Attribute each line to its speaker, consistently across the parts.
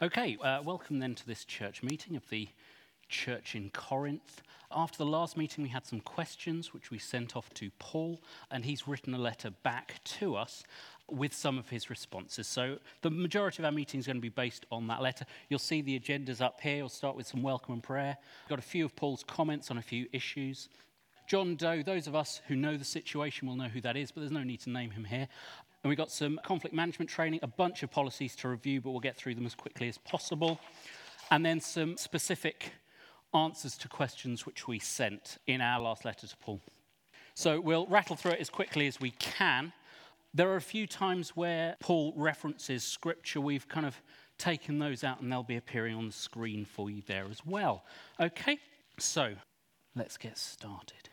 Speaker 1: Okay, uh, welcome then to this church meeting of the church in Corinth. After the last meeting, we had some questions which we sent off to Paul, and he's written a letter back to us with some of his responses. So the majority of our meeting is going to be based on that letter. You'll see the agendas up here. We'll start with some welcome and prayer. We've got a few of Paul's comments on a few issues. John Doe, those of us who know the situation will know who that is, but there's no need to name him here. And we've got some conflict management training, a bunch of policies to review, but we'll get through them as quickly as possible. And then some specific answers to questions which we sent in our last letter to Paul. So we'll rattle through it as quickly as we can. There are a few times where Paul references scripture. We've kind of taken those out and they'll be appearing on the screen for you there as well. Okay, so let's get started.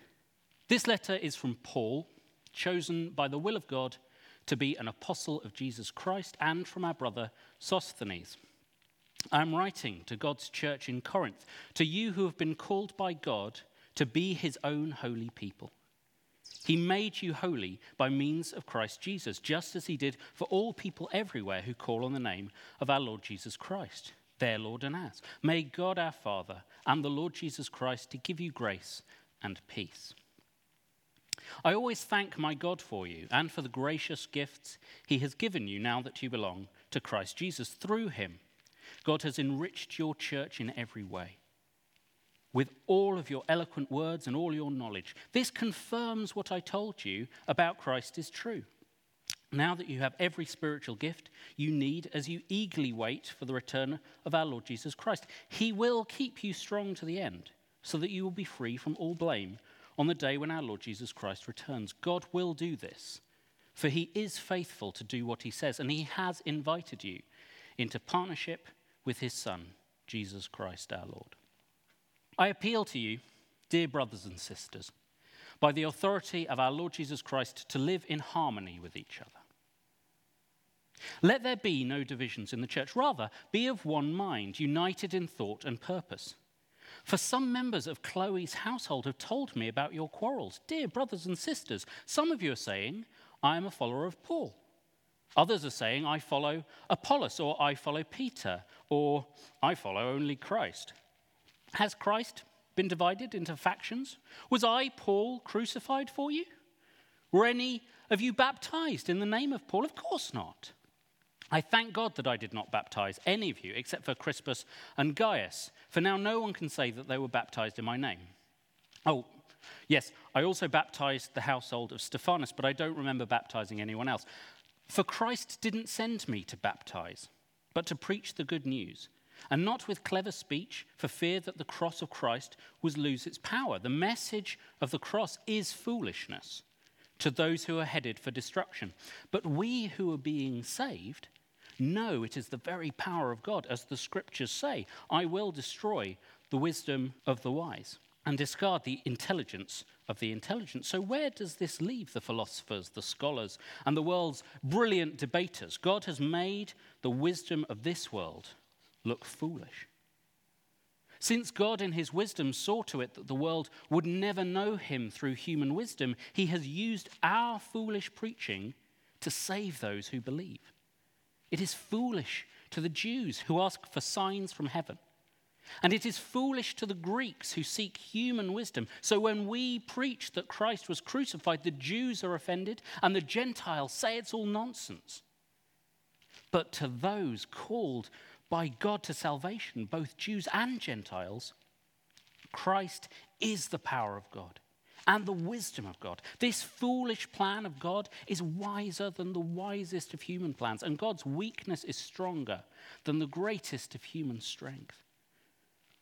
Speaker 1: This letter is from Paul, chosen by the will of God to be an apostle of Jesus Christ, and from our brother Sosthenes. I'm writing to God's church in Corinth, to you who have been called by God to be his own holy people. He made you holy by means of Christ Jesus, just as he did for all people everywhere who call on the name of our Lord Jesus Christ, their Lord and ours. May God our Father and the Lord Jesus Christ to give you grace and peace. I always thank my God for you and for the gracious gifts he has given you now that you belong to Christ Jesus. Through him, God has enriched your church in every way with all of your eloquent words and all your knowledge. This confirms what I told you about Christ is true. Now that you have every spiritual gift you need as you eagerly wait for the return of our Lord Jesus Christ, He will keep you strong to the end so that you will be free from all blame on the day when our Lord Jesus Christ returns. God will do this, for he is faithful to do what he says, and he has invited you into partnership with his Son, Jesus Christ our Lord. I appeal to you, dear brothers and sisters, by the authority of our Lord Jesus Christ, to live in harmony with each other. Let there be no divisions in the church. Rather, be of one mind, united in thought and purpose. For some members of Chloe's household have told me about your quarrels. Dear brothers and sisters, some of you are saying, I am a follower of Paul. Others are saying, I follow Apollos, or I follow Peter, or I follow only Christ. Has Christ been divided into factions? Was I, Paul, crucified for you? Were any of you baptized in the name of Paul? Of course not. I thank God that I did not baptize any of you except for Crispus and Gaius, for now no one can say that they were baptized in my name. Oh, yes, I also baptized the household of Stephanus, but I don't remember baptizing anyone else. For Christ didn't send me to baptize, but to preach the good news, and not with clever speech, for fear that the cross of Christ would lose its power. The message of the cross is foolishness to those who are headed for destruction. But we who are being saved know it is the very power of God, as the scriptures say I will destroy the wisdom of the wise and discard the intelligence of the intelligent. So, where does this leave the philosophers, the scholars, and the world's brilliant debaters? God has made the wisdom of this world look foolish. Since God, in his wisdom, saw to it that the world would never know him through human wisdom, he has used our foolish preaching to save those who believe. It is foolish to the Jews who ask for signs from heaven. And it is foolish to the Greeks who seek human wisdom. So when we preach that Christ was crucified, the Jews are offended and the Gentiles say it's all nonsense. But to those called by God to salvation, both Jews and Gentiles, Christ is the power of God and the wisdom of God. This foolish plan of God is wiser than the wisest of human plans, and God's weakness is stronger than the greatest of human strength.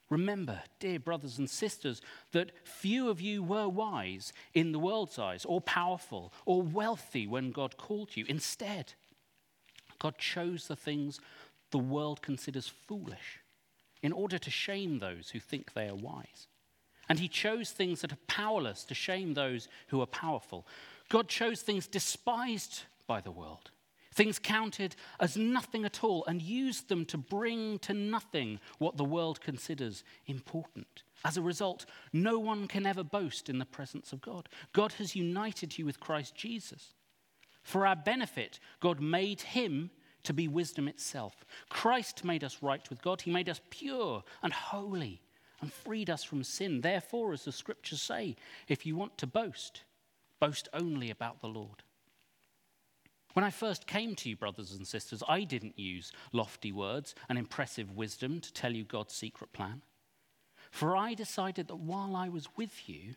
Speaker 1: Remember, dear brothers and sisters, that few of you were wise in the world's eyes, or powerful, or wealthy when God called you. Instead, God chose the things the world considers foolish in order to shame those who think they are wise. And he chose things that are powerless to shame those who are powerful. God chose things despised by the world, things counted as nothing at all, and used them to bring to nothing what the world considers important. As a result, no one can ever boast in the presence of God. God has united you with Christ Jesus. For our benefit, God made him to be wisdom itself. Christ made us right with God. He made us pure and holy and freed us from sin. Therefore, as the scriptures say, if you want to boast, boast only about the Lord. When I first came to you, brothers and sisters, I didn't use lofty words and impressive wisdom to tell you God's secret plan. For I decided that while I was with you,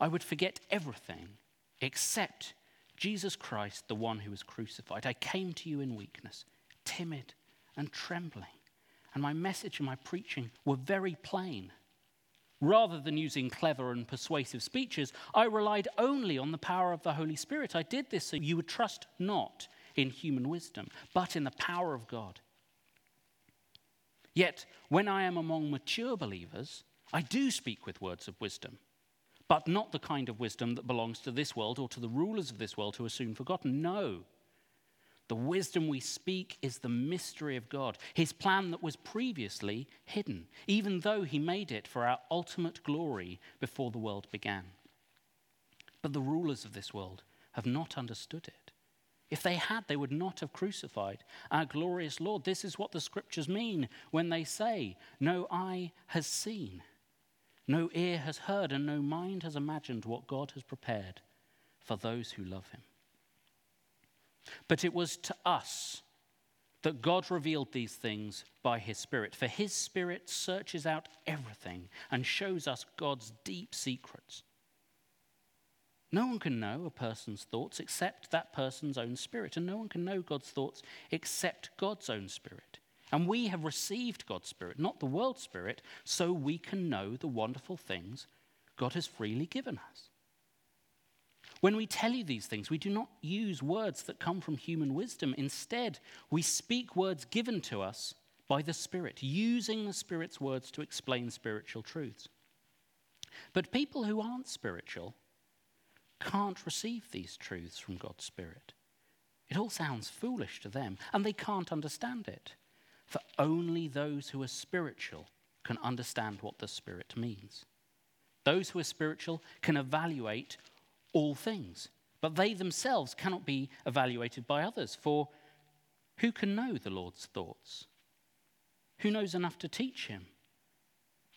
Speaker 1: I would forget everything except Jesus Christ, the one who was crucified. I came to you in weakness, timid and trembling, and my message and my preaching were very plain. Rather than using clever and persuasive speeches, I relied only on the power of the Holy Spirit. I did this so you would trust not in human wisdom, but in the power of God. Yet, when I am among mature believers, I do speak with words of wisdom but not the kind of wisdom that belongs to this world or to the rulers of this world who are soon forgotten. No. The wisdom we speak is the mystery of God, his plan that was previously hidden, even though he made it for our ultimate glory before the world began. But the rulers of this world have not understood it. If they had, they would not have crucified our glorious Lord. This is what the scriptures mean when they say, No eye has seen no ear has heard, and no mind has imagined what God has prepared for those who love him. But it was to us that God revealed these things by his Spirit, for his Spirit searches out everything and shows us God's deep secrets. No one can know a person's thoughts except that person's own spirit, and no one can know God's thoughts except God's own spirit. And we have received God's Spirit, not the world's Spirit, so we can know the wonderful things God has freely given us. When we tell you these things, we do not use words that come from human wisdom. Instead, we speak words given to us by the Spirit, using the Spirit's words to explain spiritual truths. But people who aren't spiritual can't receive these truths from God's Spirit. It all sounds foolish to them, and they can't understand it. For only those who are spiritual can understand what the Spirit means. Those who are spiritual can evaluate all things, but they themselves cannot be evaluated by others. For who can know the Lord's thoughts? Who knows enough to teach him?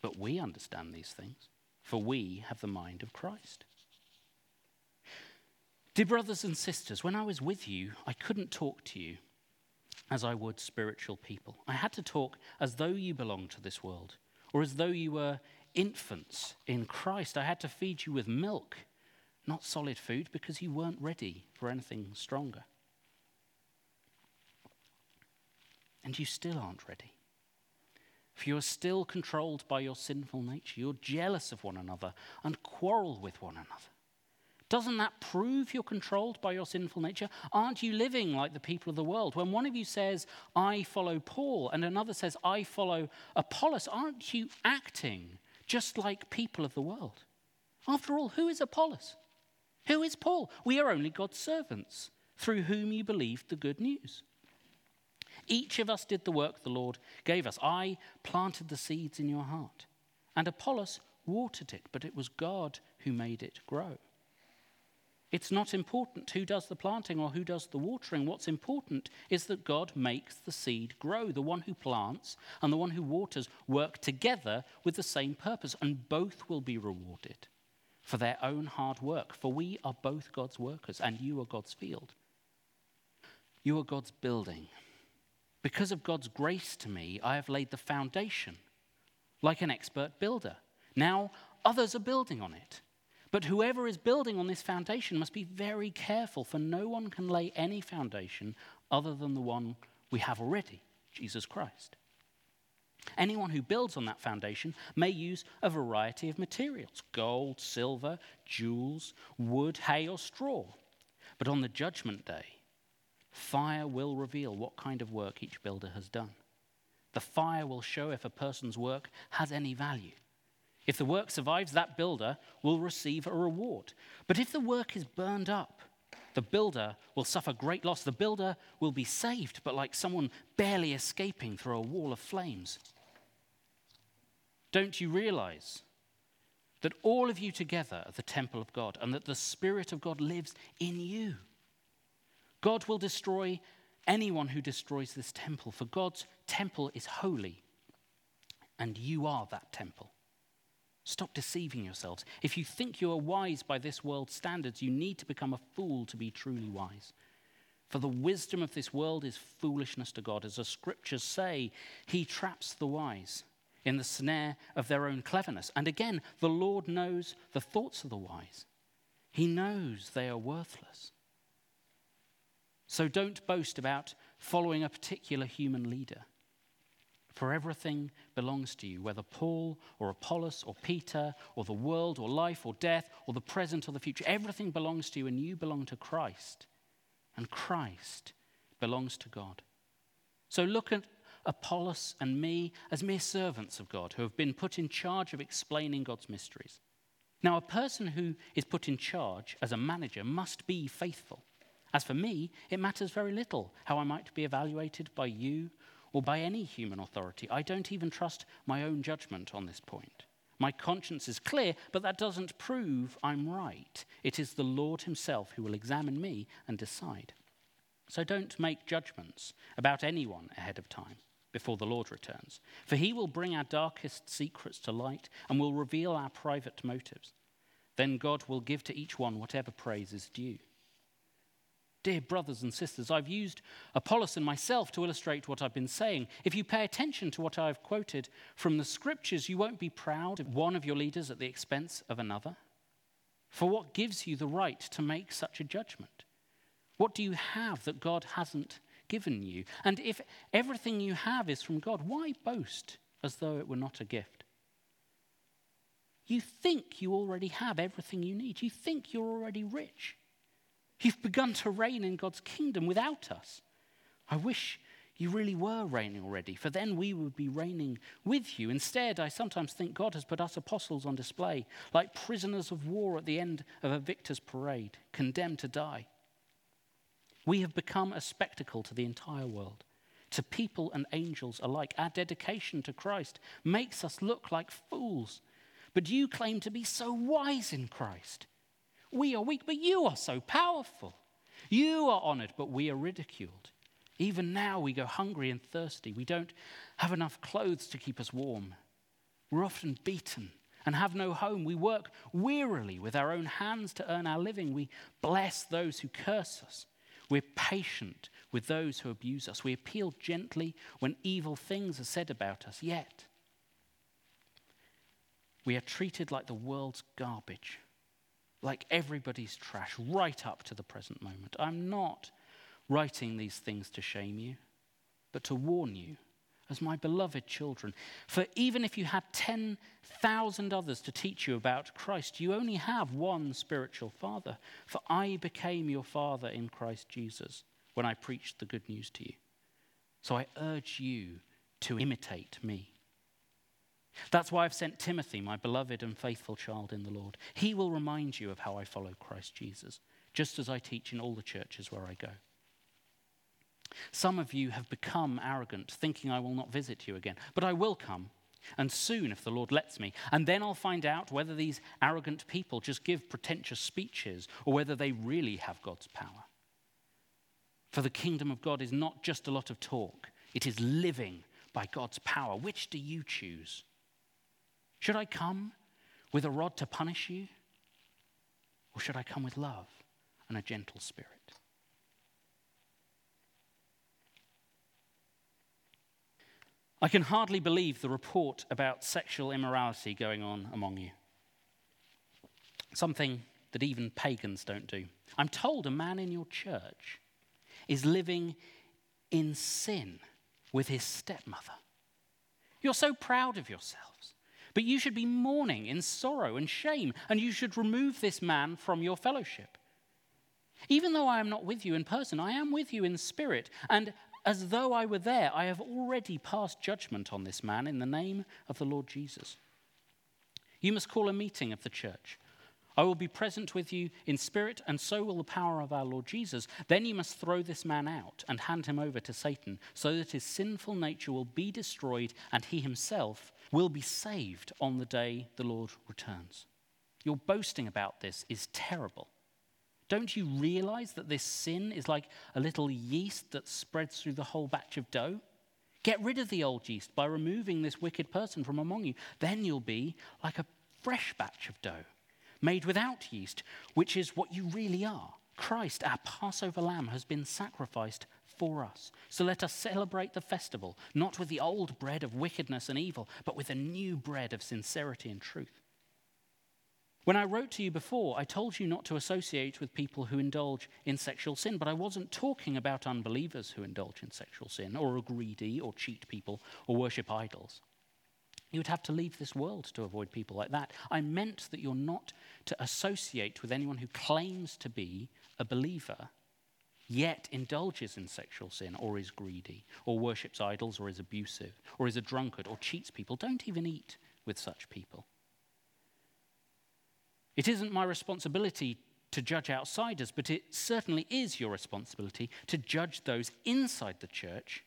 Speaker 1: But we understand these things, for we have the mind of Christ. Dear brothers and sisters, when I was with you, I couldn't talk to you as I would spiritual people. I had to talk as though you belonged to this world, or as though you were infants in Christ. I had to feed you with milk, not solid food, because you weren't ready for anything stronger. And you still aren't ready. For you are still controlled by your sinful nature. You're jealous of one another and quarrel with one another. Doesn't that prove you're controlled by your sinful nature? Aren't you living like the people of the world? When one of you says, I follow Paul, and another says, I follow Apollos, aren't you acting just like people of the world? After all, who is Apollos? Who is Paul? We are only God's servants through whom you believed the good news. Each of us did the work the Lord gave us. I planted the seeds in your heart, and Apollos watered it, but it was God who made it grow. It's not important who does the planting or who does the watering. What's important is that God makes the seed grow. The one who plants and the one who waters work together with the same purpose, and both will be rewarded for their own hard work. For we are both God's workers, and you are God's field. You are God's building. Because of God's grace to me, I have laid the foundation like an expert builder. Now others are building on it. But whoever is building on this foundation must be very careful, for no one can lay any foundation other than the one we have already, Jesus Christ. Anyone who builds on that foundation may use a variety of materials gold, silver, jewels, wood, hay, or straw. But on the judgment day, fire will reveal what kind of work each builder has done. The fire will show if a person's work has any value. If the work survives, that builder will receive a reward. But if the work is burned up, the builder will suffer great loss. The builder will be saved, but like someone barely escaping through a wall of flames. Don't you realize that all of you together are the temple of God and that the Spirit of God lives in you? God will destroy anyone who destroys this temple, for God's temple is holy, and you are that temple. Stop deceiving yourselves. If you think you are wise by this world's standards, you need to become a fool to be truly wise. For the wisdom of this world is foolishness to God. As the scriptures say, he traps the wise in the snare of their own cleverness. And again, the Lord knows the thoughts of the wise, he knows they are worthless. So don't boast about following a particular human leader. For everything belongs to you, whether Paul or Apollos or Peter or the world or life or death or the present or the future. Everything belongs to you, and you belong to Christ. And Christ belongs to God. So look at Apollos and me as mere servants of God who have been put in charge of explaining God's mysteries. Now, a person who is put in charge as a manager must be faithful. As for me, it matters very little how I might be evaluated by you or by any human authority. I don't even trust my own judgment on this point. My conscience is clear, but that doesn't prove I'm right. It is the Lord Himself who will examine me and decide. So don't make judgments about anyone ahead of time before the Lord returns, for He will bring our darkest secrets to light and will reveal our private motives. Then God will give to each one whatever praise is due. Dear brothers and sisters, I've used Apollos and myself to illustrate what I've been saying. If you pay attention to what I've quoted from the scriptures, you won't be proud of one of your leaders at the expense of another. For what gives you the right to make such a judgment? What do you have that God hasn't given you? And if everything you have is from God, why boast as though it were not a gift? You think you already have everything you need. You think you're already rich. You've begun to reign in God's kingdom without us. I wish you really were reigning already, for then we would be reigning with you. Instead, I sometimes think God has put us apostles on display, like prisoners of war at the end of a victor's parade, condemned to die. We have become a spectacle to the entire world, to people and angels alike. Our dedication to Christ makes us look like fools. But you claim to be so wise in Christ. We are weak, but you are so powerful. You are honored, but we are ridiculed. Even now, we go hungry and thirsty. We don't have enough clothes to keep us warm. We're often beaten and have no home. We work wearily with our own hands to earn our living. We bless those who curse us. We're patient with those who abuse us. We appeal gently when evil things are said about us. Yet, we are treated like the world's garbage like everybody's trash, right up to the present moment. I'm not writing these things to shame you, but to warn you as my beloved children. For even if you had 10,000 others to teach you about Christ, you only have one spiritual father. For I became your father in Christ Jesus when I preached the good news to you. So I urge you to imitate me. That's why I've sent Timothy, my beloved and faithful child in the Lord. He will remind you of how I follow Christ Jesus, just as I teach in all the churches where I go. Some of you have become arrogant, thinking I will not visit you again, but I will come, and soon if the Lord lets me. And then I'll find out whether these arrogant people just give pretentious speeches or whether they really have God's power. For the kingdom of God is not just a lot of talk, it is living by God's power. Which do you choose? Should I come with a rod to punish you? Or should I come with love and a gentle spirit? I can hardly believe the report about sexual immorality going on among you. Something that even pagans don't do. I'm told a man in your church is living in sin with his stepmother. You're so proud of yourselves. But you should be mourning in sorrow and shame, and you should remove this man from your fellowship. Even though I am not with you in person, I am with you in spirit, and as though I were there, I have already passed judgment on this man in the name of the Lord Jesus. You must call a meeting of the church. I will be present with you in spirit, and so will the power of our Lord Jesus. Then you must throw this man out and hand him over to Satan, so that his sinful nature will be destroyed and he himself will be saved on the day the Lord returns. Your boasting about this is terrible. Don't you realize that this sin is like a little yeast that spreads through the whole batch of dough? Get rid of the old yeast by removing this wicked person from among you. Then you'll be like a fresh batch of dough, made without yeast, which is what you really are. Christ, our Passover lamb, has been sacrificed for us. So let us celebrate the festival, not with the old bread of wickedness and evil, but with the new bread of sincerity and truth. When I wrote to you before, I told you not to associate with people who indulge in sexual sin, but I wasn't talking about unbelievers who indulge in sexual sin, or are greedy, or cheat people, or worship idols. You would have to leave this world to avoid people like that. I meant that you're not to associate with anyone who claims to be a believer, yet indulges in sexual sin, or is greedy, or worships idols, or is abusive, or is a drunkard, or cheats people. Don't even eat with such people. It isn't my responsibility to judge outsiders, but it certainly is your responsibility to judge those inside the church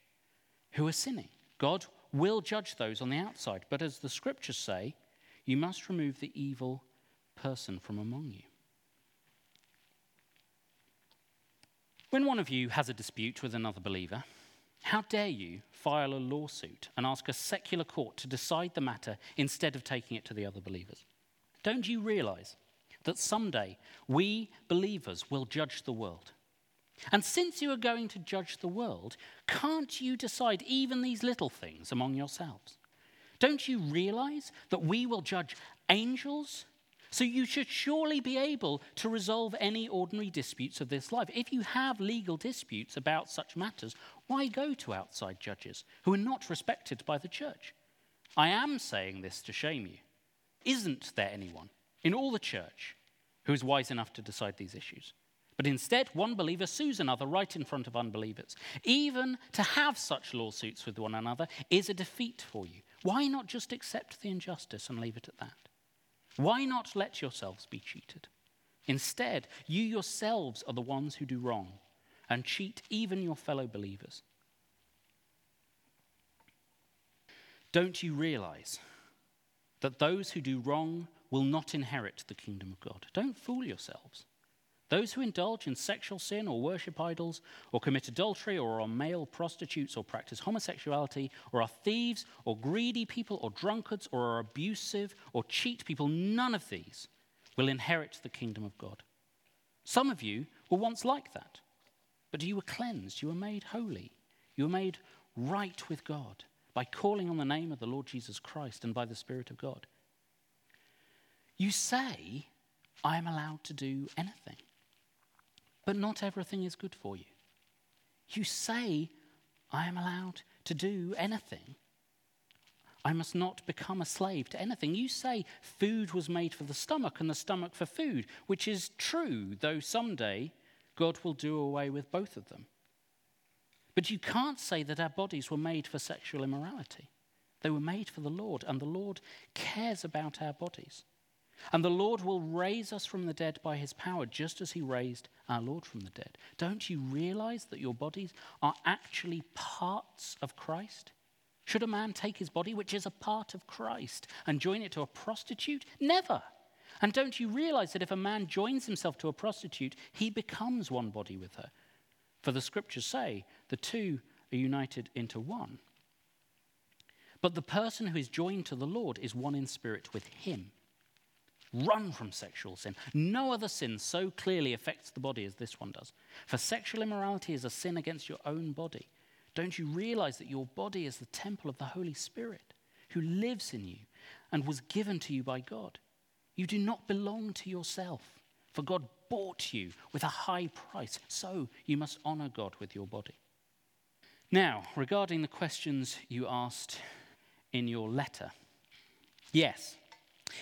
Speaker 1: who are sinning. God will judge those on the outside, but as the scriptures say, you must remove the evil person from among you. When one of you has a dispute with another believer, how dare you file a lawsuit and ask a secular court to decide the matter instead of taking it to the other believers? Don't you realize that someday we believers will judge the world? And since you are going to judge the world, can't you decide even these little things among yourselves? Don't you realize that we will judge angels? So you should surely be able to resolve any ordinary disputes of this life. If you have legal disputes about such matters, why go to outside judges who are not respected by the church? I am saying this to shame you. Isn't there anyone in all the church who is wise enough to decide these issues. But instead, one believer sues another right in front of unbelievers. Even to have such lawsuits with one another is a defeat for you. Why not just accept the injustice and leave it at that? Why not let yourselves be cheated? Instead, you yourselves are the ones who do wrong and cheat even your fellow believers. Don't you realize that those who do wrong will not inherit the kingdom of God. Don't fool yourselves. Those who indulge in sexual sin or worship idols or commit adultery or are male prostitutes or practice homosexuality or are thieves or greedy people or drunkards or are abusive or cheat people, none of these will inherit the kingdom of God. Some of you were once like that, but you were cleansed, you were made holy, you were made right with God by calling on the name of the Lord Jesus Christ and by the Spirit of God. You say, I am allowed to do anything, but not everything is good for you. You say, I am allowed to do anything. I must not become a slave to anything. You say food was made for the stomach and the stomach for food, which is true, though someday God will do away with both of them. But you can't say that our bodies were made for sexual immorality. They were made for the Lord, and the Lord cares about our bodies. And the Lord will raise us from the dead by his power, just as he raised our Lord from the dead. Don't you realize that your bodies are actually parts of Christ? Should a man take his body, which is a part of Christ, and join it to a prostitute? Never. And don't you realize that if a man joins himself to a prostitute, he becomes one body with her? For the scriptures say the two are united into one. But the person who is joined to the Lord is one in spirit with him. Run from sexual sin. No other sin so clearly affects the body as this one does. For sexual immorality is a sin against your own body. Don't you realize that your body is the temple of the Holy Spirit who lives in you and was given to you by God? You do not belong to yourself, for God bought you with a high price. So you must honor God with your body. Now, regarding the questions you asked in your letter, yes,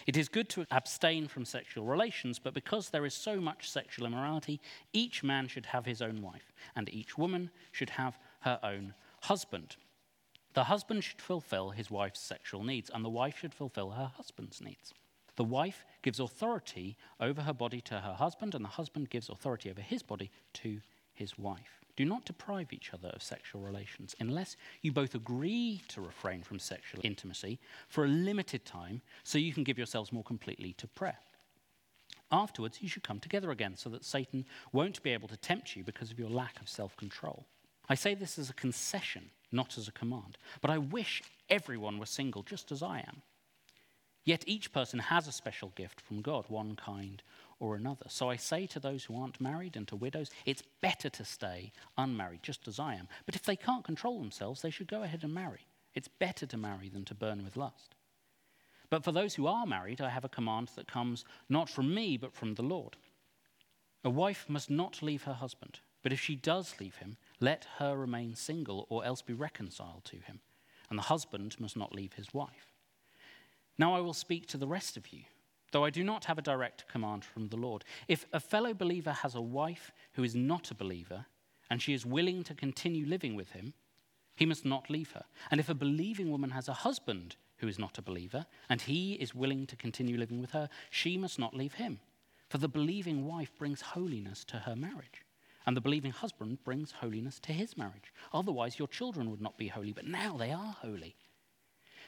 Speaker 1: it is good to abstain from sexual relations, but because there is so much sexual immorality, each man should have his own wife, and each woman should have her own husband. The husband should fulfill his wife's sexual needs, and the wife should fulfill her husband's needs. The wife gives authority over her body to her husband, and the husband gives authority over his body to his wife. Do not deprive each other of sexual relations unless you both agree to refrain from sexual intimacy for a limited time so you can give yourselves more completely to prayer. Afterwards, you should come together again so that Satan won't be able to tempt you because of your lack of self control. I say this as a concession, not as a command, but I wish everyone were single just as I am. Yet each person has a special gift from God, one kind or another. So I say to those who aren't married and to widows, it's better to stay unmarried, just as I am. But if they can't control themselves, they should go ahead and marry. It's better to marry than to burn with lust. But for those who are married, I have a command that comes not from me, but from the Lord. A wife must not leave her husband, but if she does leave him, let her remain single or else be reconciled to him. And the husband must not leave his wife. Now I will speak to the rest of you, though I do not have a direct command from the Lord. If a fellow believer has a wife who is not a believer, and she is willing to continue living with him, he must not leave her. And if a believing woman has a husband who is not a believer, and he is willing to continue living with her, she must not leave him. For the believing wife brings holiness to her marriage, and the believing husband brings holiness to his marriage. Otherwise, your children would not be holy, but now they are holy.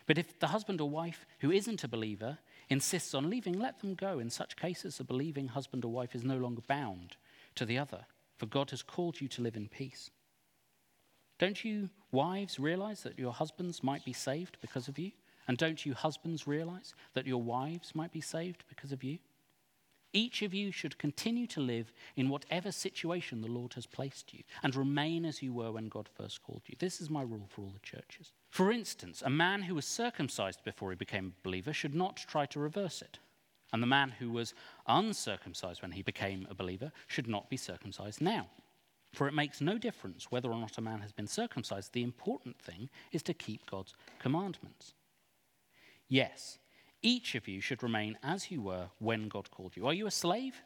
Speaker 1: But if the husband or wife who isn't a believer insists on leaving, let them go. In such cases, a believing husband or wife is no longer bound to the other, for God has called you to live in peace. Don't you, wives, realize that your husbands might be saved because of you? And don't you husbands realize that your wives might be saved because of you? Each of you should continue to live in whatever situation the Lord has placed you and remain as you were when God first called you. This is my rule for all the churches. For instance, a man who was circumcised before he became a believer should not try to reverse it. And the man who was uncircumcised when he became a believer should not be circumcised now. For it makes no difference whether or not a man has been circumcised. The important thing is to keep God's commandments. Yes, each of you should remain as you were when God called you. Are you a slave?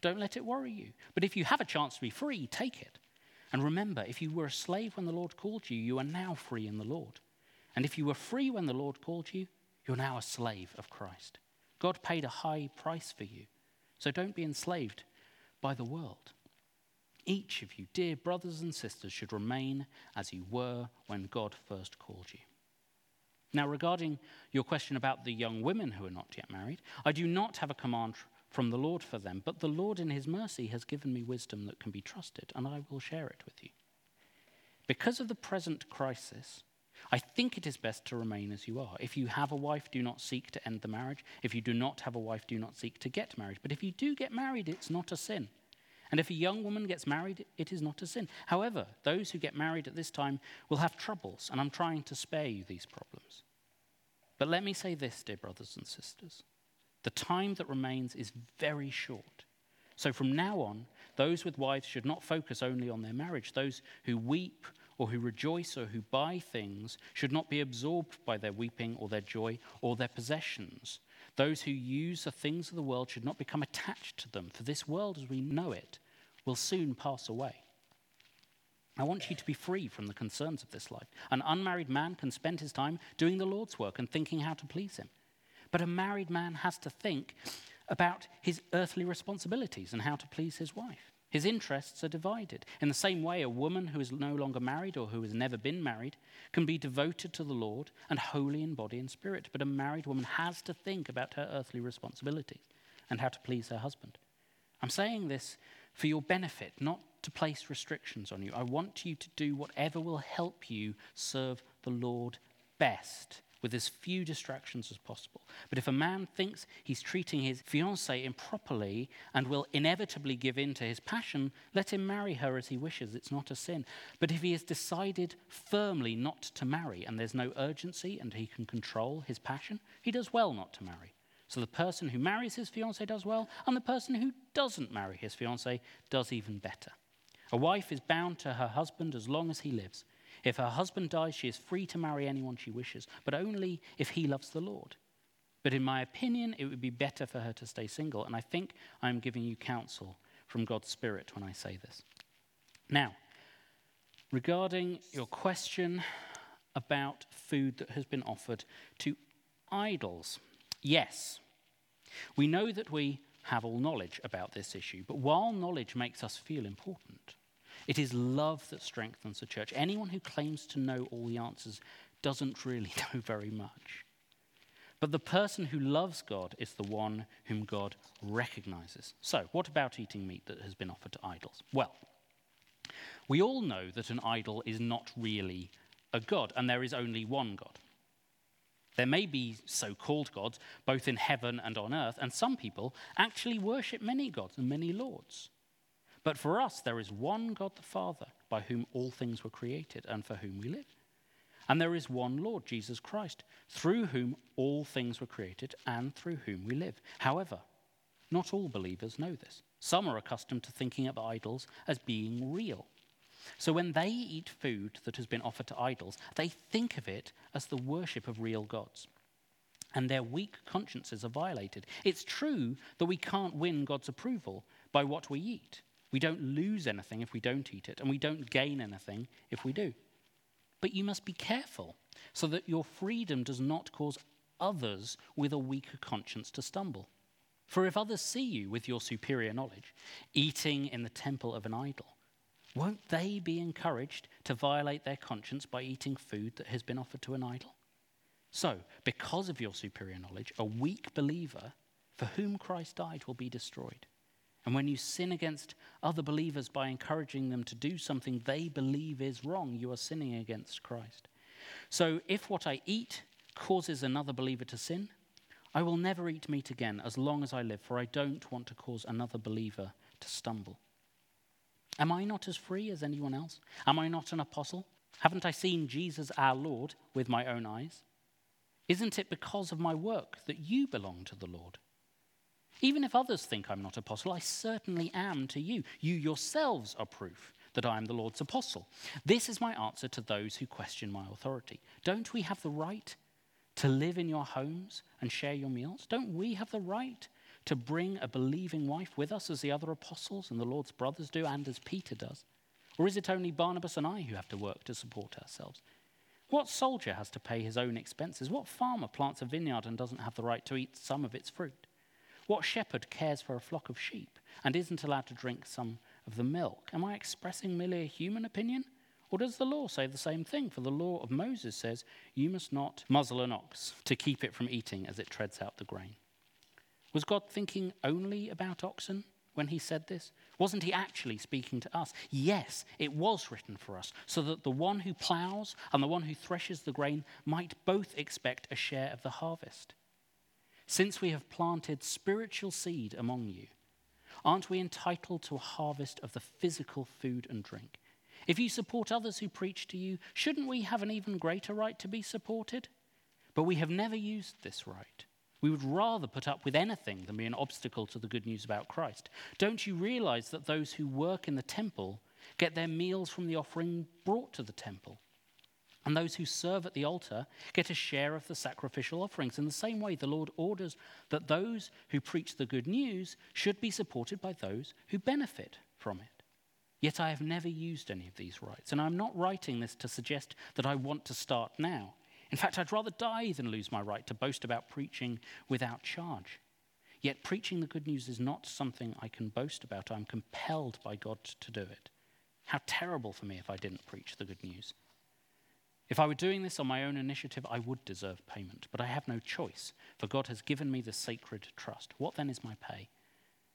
Speaker 1: Don't let it worry you. But if you have a chance to be free, take it. And remember, if you were a slave when the Lord called you, you are now free in the Lord. And if you were free when the Lord called you, you're now a slave of Christ. God paid a high price for you. So don't be enslaved by the world. Each of you, dear brothers and sisters, should remain as you were when God first called you. Now, regarding your question about the young women who are not yet married, I do not have a command from the Lord for them, but the Lord in his mercy has given me wisdom that can be trusted, and I will share it with you. Because of the present crisis, I think it is best to remain as you are. If you have a wife, do not seek to end the marriage. If you do not have a wife, do not seek to get married. But if you do get married, it's not a sin. And if a young woman gets married, it is not a sin. However, those who get married at this time will have troubles, and I'm trying to spare you these problems. But let me say this, dear brothers and sisters the time that remains is very short. So from now on, those with wives should not focus only on their marriage. Those who weep or who rejoice or who buy things should not be absorbed by their weeping or their joy or their possessions. Those who use the things of the world should not become attached to them, for this world as we know it will soon pass away. I want you to be free from the concerns of this life. An unmarried man can spend his time doing the Lord's work and thinking how to please him. But a married man has to think about his earthly responsibilities and how to please his wife. His interests are divided. In the same way, a woman who is no longer married or who has never been married can be devoted to the Lord and holy in body and spirit. But a married woman has to think about her earthly responsibilities and how to please her husband. I'm saying this for your benefit, not to place restrictions on you. I want you to do whatever will help you serve the Lord best with as few distractions as possible. But if a man thinks he's treating his fiancée improperly and will inevitably give in to his passion, let him marry her as he wishes. It's not a sin. But if he has decided firmly not to marry and there's no urgency and he can control his passion, he does well not to marry. So the person who marries his fiancée does well, and the person who doesn't marry his fiancée does even better. A wife is bound to her husband as long as he lives. If her husband dies, she is free to marry anyone she wishes, but only if he loves the Lord. But in my opinion, it would be better for her to stay single, and I think I'm giving you counsel from God's Spirit when I say this. Now, regarding your question about food that has been offered to idols, yes, we know that we have all knowledge about this issue, but while knowledge makes us feel important, it is love that strengthens the church. Anyone who claims to know all the answers doesn't really know very much. But the person who loves God is the one whom God recognizes. So, what about eating meat that has been offered to idols? Well, we all know that an idol is not really a God, and there is only one God. There may be so called gods, both in heaven and on earth, and some people actually worship many gods and many lords. But for us, there is one God the Father, by whom all things were created and for whom we live. And there is one Lord, Jesus Christ, through whom all things were created and through whom we live. However, not all believers know this. Some are accustomed to thinking of idols as being real. So when they eat food that has been offered to idols, they think of it as the worship of real gods. And their weak consciences are violated. It's true that we can't win God's approval by what we eat. We don't lose anything if we don't eat it, and we don't gain anything if we do. But you must be careful so that your freedom does not cause others with a weaker conscience to stumble. For if others see you with your superior knowledge, eating in the temple of an idol, won't they be encouraged to violate their conscience by eating food that has been offered to an idol? So, because of your superior knowledge, a weak believer for whom Christ died will be destroyed. And when you sin against other believers by encouraging them to do something they believe is wrong, you are sinning against Christ. So if what I eat causes another believer to sin, I will never eat meat again as long as I live, for I don't want to cause another believer to stumble. Am I not as free as anyone else? Am I not an apostle? Haven't I seen Jesus our Lord with my own eyes? Isn't it because of my work that you belong to the Lord? Even if others think I'm not apostle, I certainly am to you. You yourselves are proof that I am the Lord's apostle. This is my answer to those who question my authority. Don't we have the right to live in your homes and share your meals? Don't we have the right to bring a believing wife with us as the other apostles and the Lord's brothers do and as Peter does? Or is it only Barnabas and I who have to work to support ourselves? What soldier has to pay his own expenses? What farmer plants a vineyard and doesn't have the right to eat some of its fruit? What shepherd cares for a flock of sheep and isn't allowed to drink some of the milk? Am I expressing merely a human opinion? Or does the law say the same thing? For the law of Moses says, You must not muzzle an ox to keep it from eating as it treads out the grain. Was God thinking only about oxen when he said this? Wasn't he actually speaking to us? Yes, it was written for us, so that the one who ploughs and the one who threshes the grain might both expect a share of the harvest. Since we have planted spiritual seed among you, aren't we entitled to a harvest of the physical food and drink? If you support others who preach to you, shouldn't we have an even greater right to be supported? But we have never used this right. We would rather put up with anything than be an obstacle to the good news about Christ. Don't you realize that those who work in the temple get their meals from the offering brought to the temple? And those who serve at the altar get a share of the sacrificial offerings. In the same way, the Lord orders that those who preach the good news should be supported by those who benefit from it. Yet I have never used any of these rights, and I'm not writing this to suggest that I want to start now. In fact, I'd rather die than lose my right to boast about preaching without charge. Yet preaching the good news is not something I can boast about. I'm compelled by God to do it. How terrible for me if I didn't preach the good news. If I were doing this on my own initiative, I would deserve payment, but I have no choice, for God has given me the sacred trust. What then is my pay?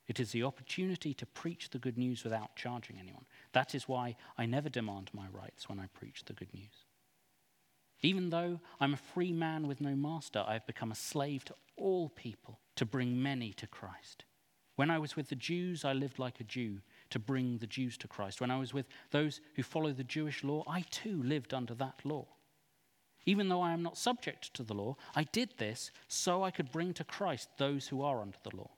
Speaker 1: It is the opportunity to preach the good news without charging anyone. That is why I never demand my rights when I preach the good news. Even though I'm a free man with no master, I have become a slave to all people to bring many to Christ. When I was with the Jews, I lived like a Jew to bring the Jews to Christ. When I was with those who follow the Jewish law, I too lived under that law. Even though I am not subject to the law, I did this so I could bring to Christ those who are under the law.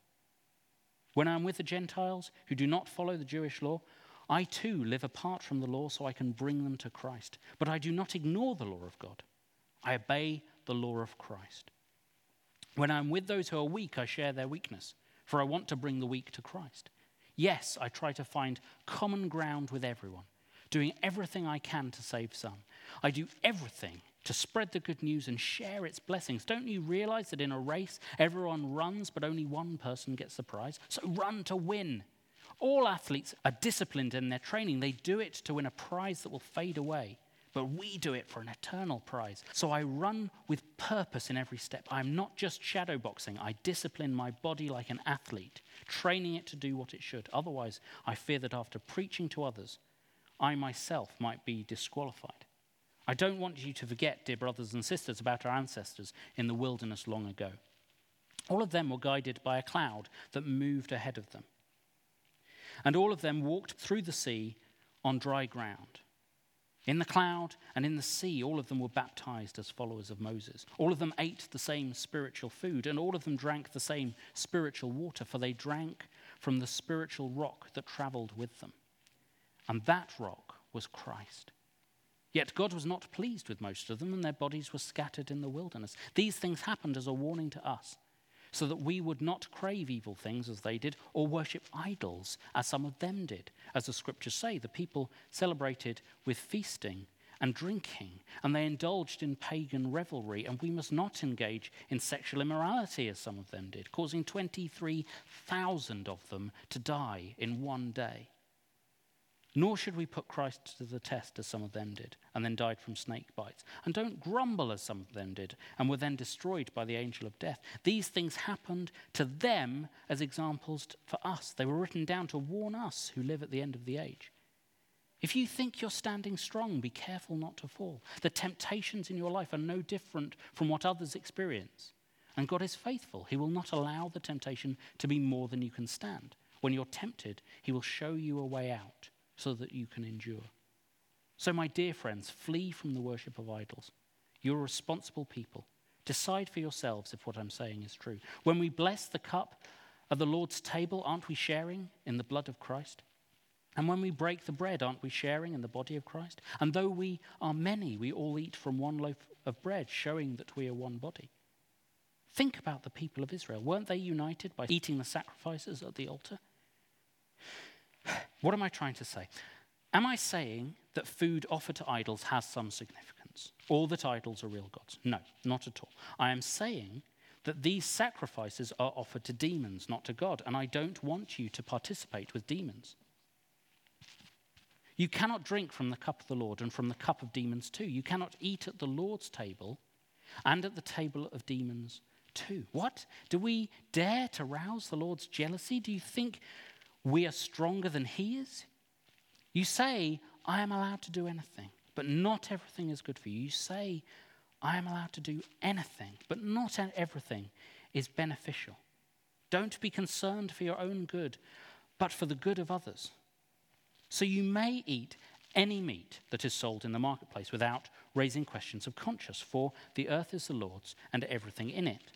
Speaker 1: When I am with the Gentiles who do not follow the Jewish law, I too live apart from the law so I can bring them to Christ. But I do not ignore the law of God, I obey the law of Christ. When I am with those who are weak, I share their weakness, for I want to bring the weak to Christ. Yes, I try to find common ground with everyone, doing everything I can to save some. I do everything to spread the good news and share its blessings. Don't you realize that in a race, everyone runs, but only one person gets the prize? So run to win. All athletes are disciplined in their training. They do it to win a prize that will fade away, but we do it for an eternal prize. So I run with purpose in every step. I'm not just shadowboxing, I discipline my body like an athlete, training it to do what it should. Otherwise, I fear that after preaching to others, I myself might be disqualified. I don't want you to forget, dear brothers and sisters, about our ancestors in the wilderness long ago. All of them were guided by a cloud that moved ahead of them. And all of them walked through the sea on dry ground. In the cloud and in the sea, all of them were baptized as followers of Moses. All of them ate the same spiritual food, and all of them drank the same spiritual water, for they drank from the spiritual rock that traveled with them. And that rock was Christ. Yet God was not pleased with most of them, and their bodies were scattered in the wilderness. These things happened as a warning to us so that we would not crave evil things as they did, or worship idols as some of them did. As the scriptures say, the people celebrated with feasting and drinking, and they indulged in pagan revelry, and we must not engage in sexual immorality as some of them did, causing 23,000 of them to die in one day. Nor should we put Christ to the test as some of them did, and then died from snake bites. And don't grumble as some of them did, and were then destroyed by the angel of death. These things happened to them as examples for us. They were written down to warn us who live at the end of the age. If you think you're standing strong, be careful not to fall. The temptations in your life are no different from what others experience. And God is faithful. He will not allow the temptation to be more than you can stand. When you're tempted, He will show you a way out so that you can endure. So, my dear friends, flee from the worship of idols. You're responsible people. Decide for yourselves if what I'm saying is true. When we bless the cup of the Lord's table, aren't we sharing in the blood of Christ? And when we break the bread, aren't we sharing in the body of Christ? And though we are many, we all eat from one loaf of bread, showing that we are one body. Think about the people of Israel. Weren't they united by eating the sacrifices at the altar? What am I trying to say? Am I saying that food offered to idols has some significance, or that idols are real gods? No, not at all. I am saying that these sacrifices are offered to demons, not to God, and I don't want you to participate with demons. You cannot drink from the cup of the Lord and from the cup of demons too. You cannot eat at the Lord's table and at the table of demons too. What? Do we dare to rouse the Lord's jealousy? Do you think we are stronger than he is? You say, I am allowed to do anything, but not everything is good for you. You say, I am allowed to do anything, but not everything is beneficial. Don't be concerned for your own good, but for the good of others. So you may eat any meat that is sold in the marketplace without raising questions of conscience, for the earth is the Lord's and everything in it.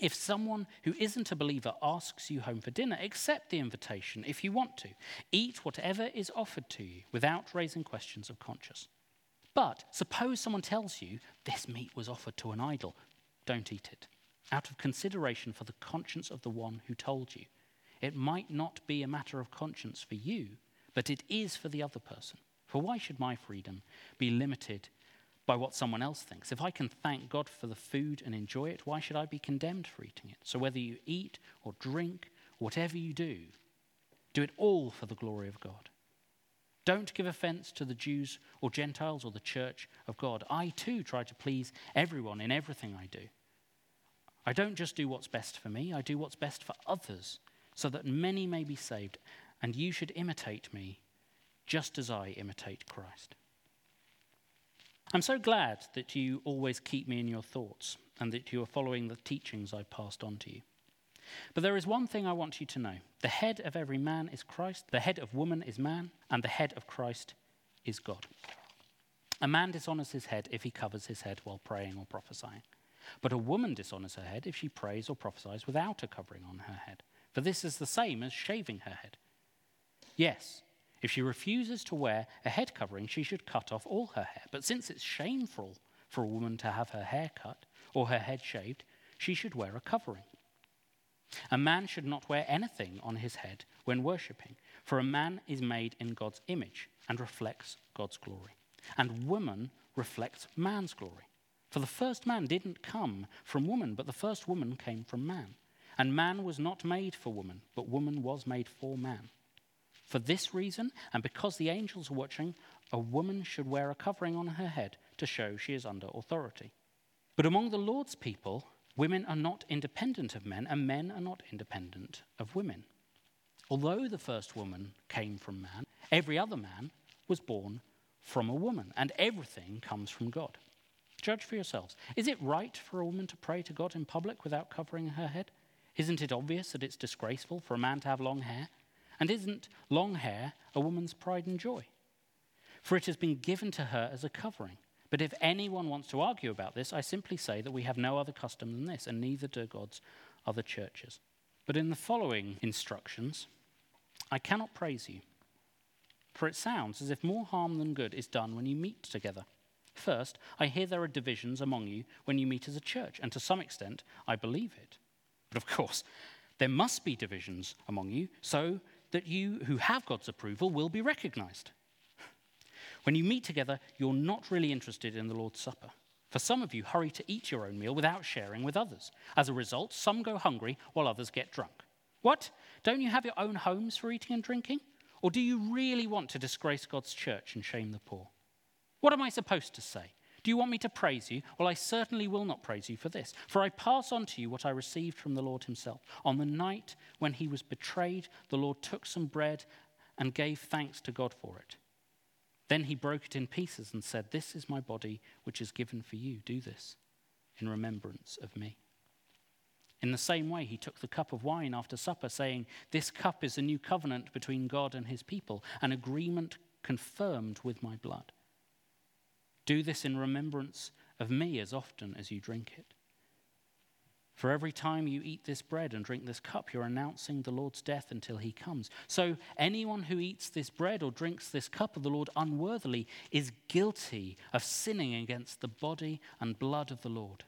Speaker 1: If someone who isn't a believer asks you home for dinner, accept the invitation if you want to. Eat whatever is offered to you without raising questions of conscience. But suppose someone tells you this meat was offered to an idol. Don't eat it, out of consideration for the conscience of the one who told you. It might not be a matter of conscience for you, but it is for the other person. For why should my freedom be limited by what someone else thinks. If I can thank God for the food and enjoy it, why should I be condemned for eating it? So whether you eat or drink, whatever you do, do it all for the glory of God. Don't give offense to the Jews or Gentiles or the church of God. I too try to please everyone in everything I do. I don't just do what's best for me, I do what's best for others, so that many may be saved. And you should imitate me just as I imitate Christ. I'm so glad that you always keep me in your thoughts and that you are following the teachings I passed on to you. But there is one thing I want you to know the head of every man is Christ, the head of woman is man, and the head of Christ is God. A man dishonors his head if he covers his head while praying or prophesying. But a woman dishonors her head if she prays or prophesies without a covering on her head. For this is the same as shaving her head. Yes, if she refuses to wear a head covering, she should cut off all her hair. But since it's shameful for a woman to have her hair cut or her head shaved, she should wear a covering. A man should not wear anything on his head when worshipping, for a man is made in God's image and reflects God's glory. And woman reflects man's glory. For the first man didn't come from woman, but the first woman came from man. And man was not made for woman, but woman was made for man. For this reason, and because the angels are watching a woman should wear a covering on her head to show she is under authority. But among the Lord's people, women are not independent of men, and men are not independent of women. Although the first woman came from man, every other man was born from a woman, and everything comes from God. Judge for yourselves. Is it right for a woman to pray to God in public without covering her head? Isn't it obvious that it's disgraceful for a man to have long hair? And isn't long hair a woman's pride and joy? For it has been given to her as a covering. But if anyone wants to argue about this, I simply say that we have no other custom than this, and neither do God's other churches. But in the following instructions, I cannot praise you, for it sounds as if more harm than good is done when you meet together. First, I hear there are divisions among you when you meet as a church, and to some extent, I believe it. But of course, there must be divisions among you so that you who have God's approval will be recognized. When you meet together, you're not really interested in the Lord's Supper. For some of you, hurry to eat your own meal without sharing with others. As a result, some go hungry while others get drunk. What? Don't you have your own homes for eating and drinking? Or do you really want to disgrace God's church and shame the poor? What am I supposed to say? Do you want me to praise you? Well, I certainly will not praise you for this, for I pass on to you what I received from the Lord himself. On the night when he was betrayed, the Lord took some bread and gave thanks to God for it. Then he broke it in pieces and said, This is my body, which is given for you. Do this in remembrance of me. In the same way, he took the cup of wine after supper, saying, This cup is a new covenant between God and his people, an agreement confirmed with my blood. Do this in remembrance of me as often as you drink it. For every time you eat this bread and drink this cup, you're announcing the Lord's death until he comes. So anyone who eats this bread or drinks this cup of the Lord unworthily is guilty of sinning against the body and blood of the Lord.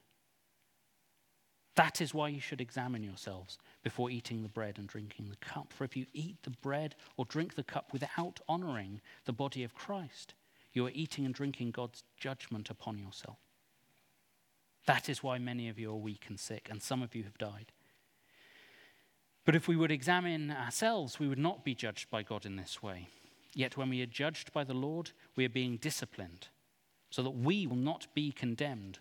Speaker 1: That is why you should examine yourselves before eating the bread and drinking the cup. For if you eat the bread or drink the cup without honoring the body of Christ, you are eating and drinking God's judgment upon yourself. That is why many of you are weak and sick, and some of you have died. But if we would examine ourselves, we would not be judged by God in this way. Yet when we are judged by the Lord, we are being disciplined, so that we will not be condemned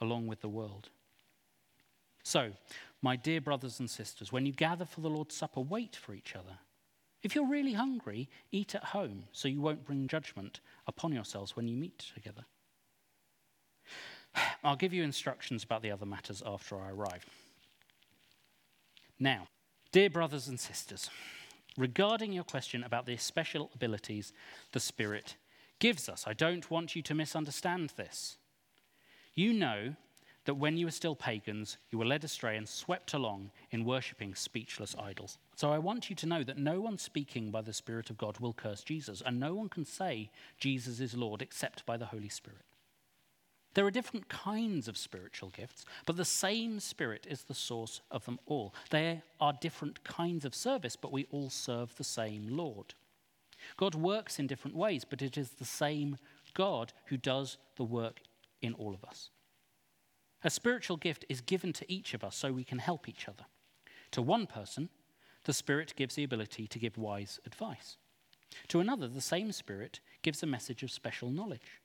Speaker 1: along with the world. So, my dear brothers and sisters, when you gather for the Lord's Supper, wait for each other. If you're really hungry, eat at home so you won't bring judgment upon yourselves when you meet together. I'll give you instructions about the other matters after I arrive. Now, dear brothers and sisters, regarding your question about the special abilities the Spirit gives us, I don't want you to misunderstand this. You know that when you were still pagans, you were led astray and swept along in worshipping speechless idols. So I want you to know that no one speaking by the Spirit of God will curse Jesus, and no one can say Jesus is Lord except by the Holy Spirit. There are different kinds of spiritual gifts, but the same Spirit is the source of them all. There are different kinds of service, but we all serve the same Lord. God works in different ways, but it is the same God who does the work in all of us. A spiritual gift is given to each of us so we can help each other. To one person, the Spirit gives the ability to give wise advice. To another, the same Spirit gives a message of special knowledge.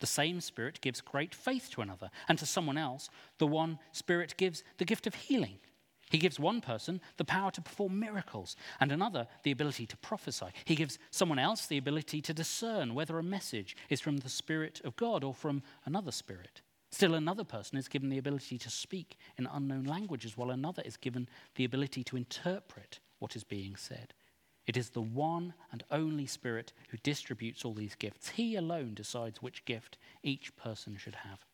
Speaker 1: The same Spirit gives great faith to another. And to someone else, the one Spirit gives the gift of healing. He gives one person the power to perform miracles, and another the ability to prophesy. He gives someone else the ability to discern whether a message is from the Spirit of God or from another Spirit. Still, another person is given the ability to speak in unknown languages, while another is given the ability to interpret what is being said. It is the one and only Spirit who distributes all these gifts. He alone decides which gift each person should have.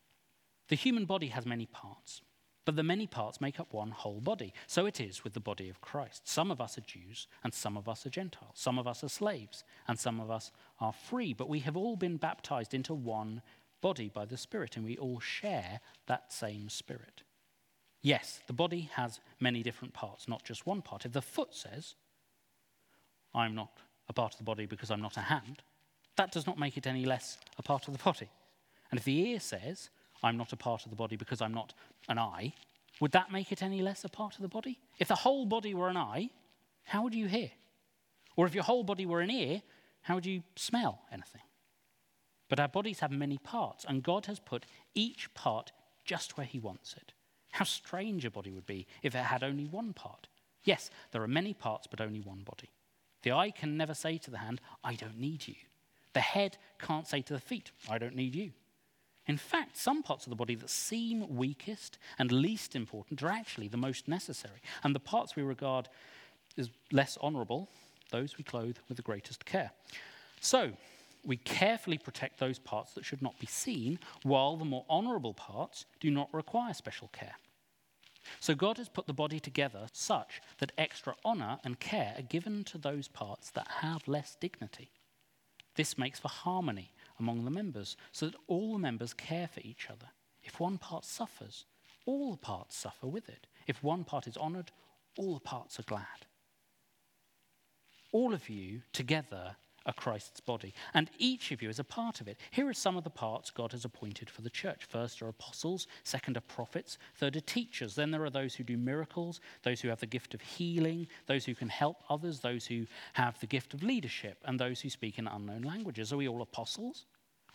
Speaker 1: The human body has many parts, but the many parts make up one whole body. So it is with the body of Christ. Some of us are Jews, and some of us are Gentiles. Some of us are slaves, and some of us are free, but we have all been baptized into one body by the Spirit, and we all share that same Spirit. Yes, the body has many different parts, not just one part. If the foot says, I'm not a part of the body because I'm not a hand, that does not make it any less a part of the body. And if the ear says, I'm not a part of the body because I'm not an eye, would that make it any less a part of the body? If the whole body were an eye, how would you hear? Or if your whole body were an ear, how would you smell anything? But our bodies have many parts, and God has put each part just where He wants it. How strange a body would be if it had only one part. Yes, there are many parts, but only one body. The eye can never say to the hand, I don't need you. The head can't say to the feet, I don't need you. In fact, some parts of the body that seem weakest and least important are actually the most necessary. And the parts we regard as less honorable, those we clothe with the greatest care. So, we carefully protect those parts that should not be seen, while the more honorable parts do not require special care. So God has put the body together such that extra honor and care are given to those parts that have less dignity. This makes for harmony among the members, so that all the members care for each other. If one part suffers, all the parts suffer with it. If one part is honored, all the parts are glad. All of you together are Christ's body, and each of you is a part of it. Here are some of the parts God has appointed for the church. First are apostles, second are prophets, third are teachers. Then there are those who do miracles, those who have the gift of healing, those who can help others, those who have the gift of leadership, and those who speak in unknown languages. Are we all apostles?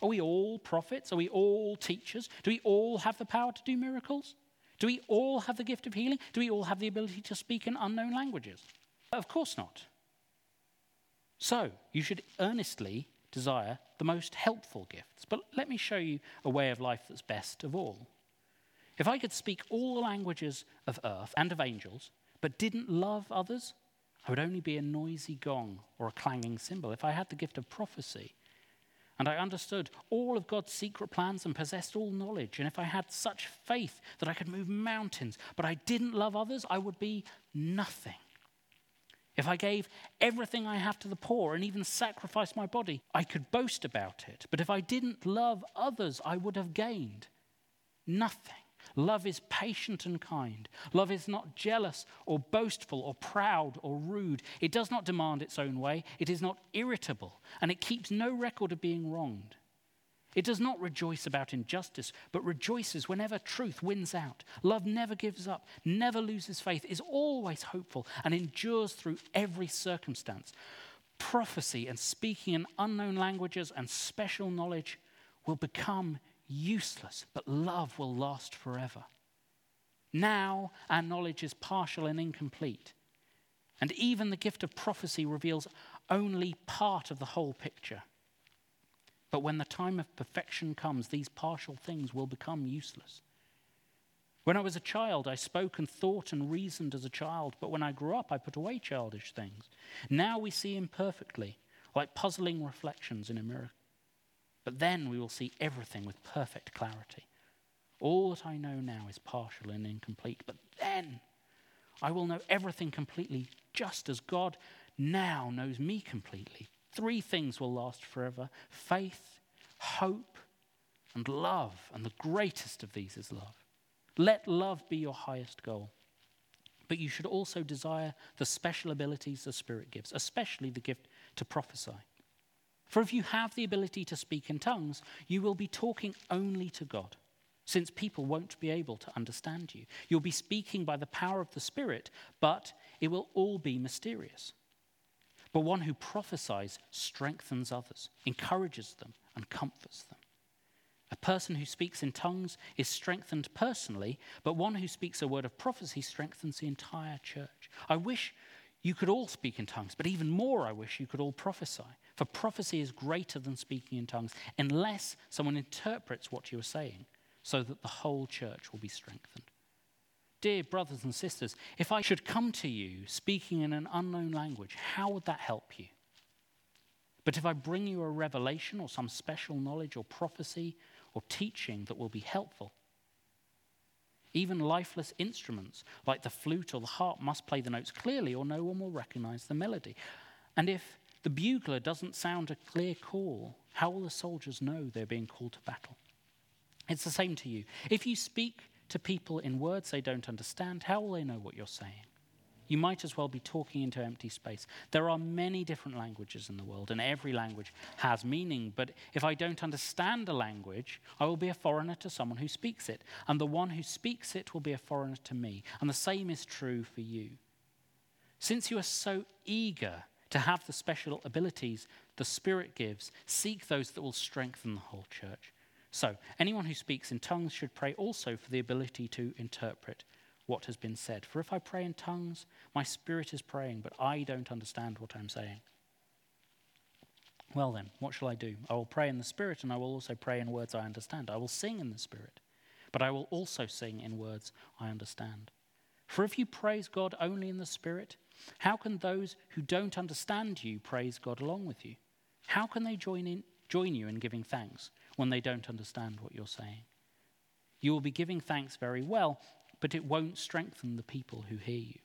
Speaker 1: Are we all prophets? Are we all teachers? Do we all have the power to do miracles? Do we all have the gift of healing? Do we all have the ability to speak in unknown languages? Of course not. So, you should earnestly desire the most helpful gifts. But let me show you a way of life that's best of all. If I could speak all the languages of earth and of angels, but didn't love others, I would only be a noisy gong or a clanging cymbal. If I had the gift of prophecy, and I understood all of God's secret plans and possessed all knowledge, and if I had such faith that I could move mountains, but I didn't love others, I would be nothing. If I gave everything I have to the poor and even sacrificed my body, I could boast about it. But if I didn't love others, I would have gained nothing. Love is patient and kind. Love is not jealous or boastful or proud or rude. It does not demand its own way. It is not irritable, and it keeps no record of being wronged. It does not rejoice about injustice, but rejoices whenever truth wins out. Love never gives up, never loses faith, is always hopeful, and endures through every circumstance. Prophecy and speaking in unknown languages and special knowledge will become useless, but love will last forever. Now our knowledge is partial and incomplete, and even the gift of prophecy reveals only part of the whole picture. But when the time of perfection comes, these partial things will become useless. When I was a child, I spoke and thought and reasoned as a child, but when I grew up, I put away childish things. Now we see imperfectly, like puzzling reflections in a mirror. But then we will see everything with perfect clarity. All that I know now is partial and incomplete, but then I will know everything completely, just as God now knows me completely. Three things will last forever faith, hope, and love. And the greatest of these is love. Let love be your highest goal. But you should also desire the special abilities the Spirit gives, especially the gift to prophesy. For if you have the ability to speak in tongues, you will be talking only to God, since people won't be able to understand you. You'll be speaking by the power of the Spirit, but it will all be mysterious. But one who prophesies strengthens others, encourages them, and comforts them. A person who speaks in tongues is strengthened personally, but one who speaks a word of prophecy strengthens the entire church. I wish you could all speak in tongues, but even more, I wish you could all prophesy. For prophecy is greater than speaking in tongues, unless someone interprets what you are saying, so that the whole church will be strengthened. Dear brothers and sisters, if I should come to you speaking in an unknown language, how would that help you? But if I bring you a revelation or some special knowledge or prophecy or teaching that will be helpful, even lifeless instruments like the flute or the harp must play the notes clearly or no one will recognize the melody. And if the bugler doesn't sound a clear call, how will the soldiers know they're being called to battle? It's the same to you. If you speak to people in words they don't understand, how will they know what you're saying? You might as well be talking into empty space. There are many different languages in the world, and every language has meaning. But if I don't understand a language, I will be a foreigner to someone who speaks it. And the one who speaks it will be a foreigner to me. And the same is true for you. Since you are so eager to have the special abilities the Spirit gives, seek those that will strengthen the whole church. So, anyone who speaks in tongues should pray also for the ability to interpret what has been said. For if I pray in tongues, my spirit is praying, but I don't understand what I'm saying. Well, then, what shall I do? I will pray in the Spirit, and I will also pray in words I understand. I will sing in the Spirit, but I will also sing in words I understand. For if you praise God only in the Spirit, how can those who don't understand you praise God along with you? How can they join, in, join you in giving thanks when they don't understand what you're saying? You will be giving thanks very well, but it won't strengthen the people who hear you.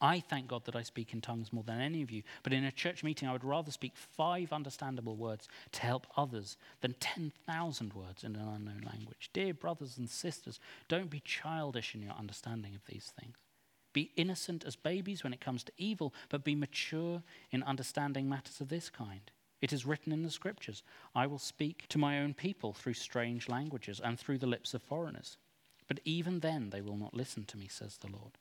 Speaker 1: I thank God that I speak in tongues more than any of you, but in a church meeting, I would rather speak five understandable words to help others than 10,000 words in an unknown language. Dear brothers and sisters, don't be childish in your understanding of these things. Be innocent as babies when it comes to evil, but be mature in understanding matters of this kind. It is written in the scriptures I will speak to my own people through strange languages and through the lips of foreigners. But even then they will not listen to me, says the Lord.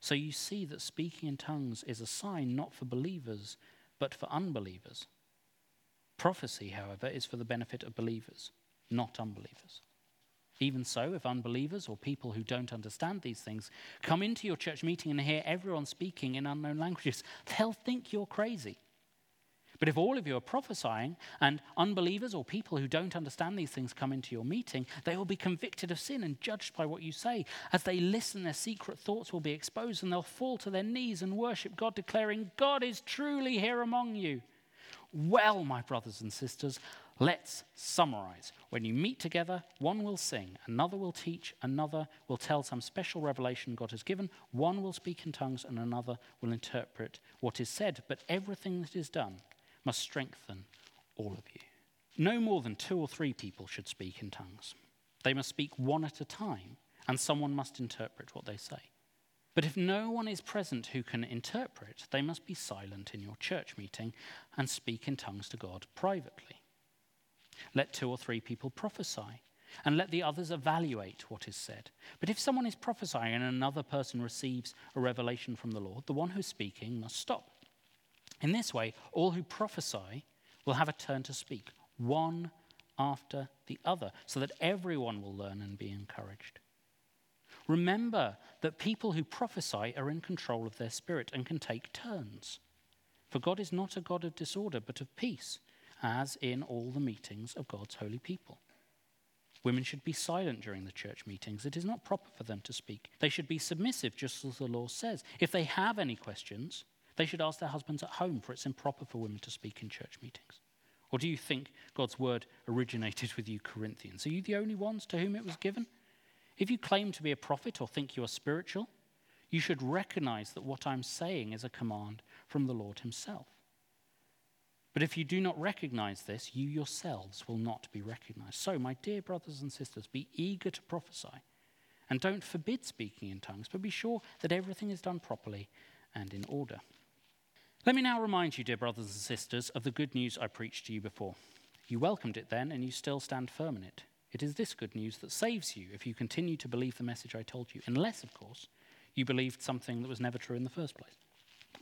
Speaker 1: So you see that speaking in tongues is a sign not for believers, but for unbelievers. Prophecy, however, is for the benefit of believers, not unbelievers. Even so, if unbelievers or people who don't understand these things come into your church meeting and hear everyone speaking in unknown languages, they'll think you're crazy. But if all of you are prophesying and unbelievers or people who don't understand these things come into your meeting, they will be convicted of sin and judged by what you say. As they listen, their secret thoughts will be exposed and they'll fall to their knees and worship God, declaring, God is truly here among you. Well, my brothers and sisters, Let's summarize. When you meet together, one will sing, another will teach, another will tell some special revelation God has given, one will speak in tongues, and another will interpret what is said. But everything that is done must strengthen all of you. No more than two or three people should speak in tongues. They must speak one at a time, and someone must interpret what they say. But if no one is present who can interpret, they must be silent in your church meeting and speak in tongues to God privately. Let two or three people prophesy, and let the others evaluate what is said. But if someone is prophesying and another person receives a revelation from the Lord, the one who's speaking must stop. In this way, all who prophesy will have a turn to speak, one after the other, so that everyone will learn and be encouraged. Remember that people who prophesy are in control of their spirit and can take turns. For God is not a God of disorder, but of peace as in all the meetings of God's holy people. Women should be silent during the church meetings. It is not proper for them to speak. They should be submissive, just as the law says. If they have any questions, they should ask their husbands at home, for it's improper for women to speak in church meetings. Or do you think God's word originated with you, Corinthians? Are you the only ones to whom it was given? If you claim to be a prophet or think you are spiritual, you should recognize that what I'm saying is a command from the Lord Himself. But if you do not recognize this, you yourselves will not be recognized. So, my dear brothers and sisters, be eager to prophesy. And don't forbid speaking in tongues, but be sure that everything is done properly and in order. Let me now remind you, dear brothers and sisters, of the good news I preached to you before. You welcomed it then, and you still stand firm in it. It is this good news that saves you if you continue to believe the message I told you, unless, of course, you believed something that was never true in the first place.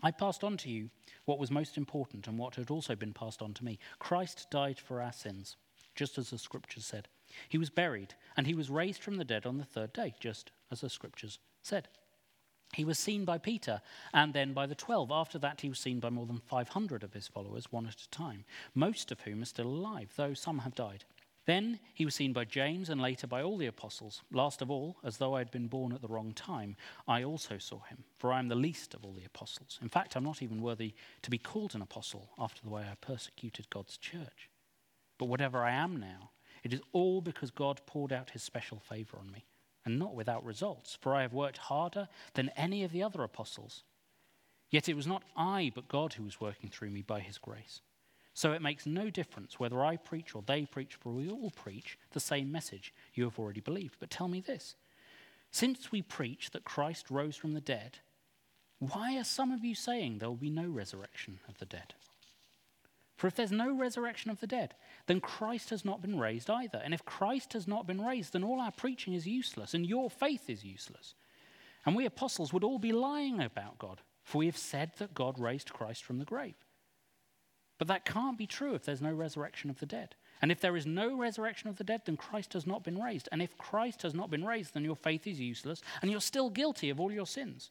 Speaker 1: I passed on to you what was most important and what had also been passed on to me. Christ died for our sins, just as the scriptures said. He was buried, and he was raised from the dead on the third day, just as the scriptures said. He was seen by Peter and then by the twelve. After that, he was seen by more than 500 of his followers, one at a time, most of whom are still alive, though some have died. Then he was seen by James and later by all the apostles. Last of all, as though I had been born at the wrong time, I also saw him, for I am the least of all the apostles. In fact, I'm not even worthy to be called an apostle after the way I persecuted God's church. But whatever I am now, it is all because God poured out his special favor on me, and not without results, for I have worked harder than any of the other apostles. Yet it was not I, but God who was working through me by his grace. So it makes no difference whether I preach or they preach, for we all preach the same message you have already believed. But tell me this since we preach that Christ rose from the dead, why are some of you saying there will be no resurrection of the dead? For if there's no resurrection of the dead, then Christ has not been raised either. And if Christ has not been raised, then all our preaching is useless and your faith is useless. And we apostles would all be lying about God, for we have said that God raised Christ from the grave. But that can't be true if there's no resurrection of the dead. And if there is no resurrection of the dead, then Christ has not been raised. And if Christ has not been raised, then your faith is useless and you're still guilty of all your sins.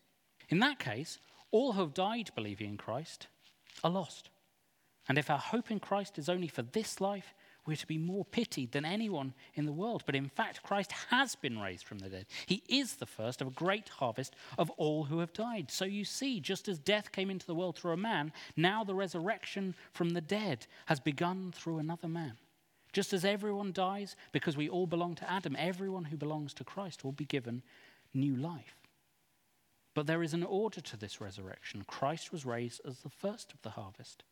Speaker 1: In that case, all who have died believing in Christ are lost. And if our hope in Christ is only for this life, we're to be more pitied than anyone in the world. But in fact, Christ has been raised from the dead. He is the first of a great harvest of all who have died. So you see, just as death came into the world through a man, now the resurrection from the dead has begun through another man. Just as everyone dies because we all belong to Adam, everyone who belongs to Christ will be given new life. But there is an order to this resurrection. Christ was raised as the first of the harvest.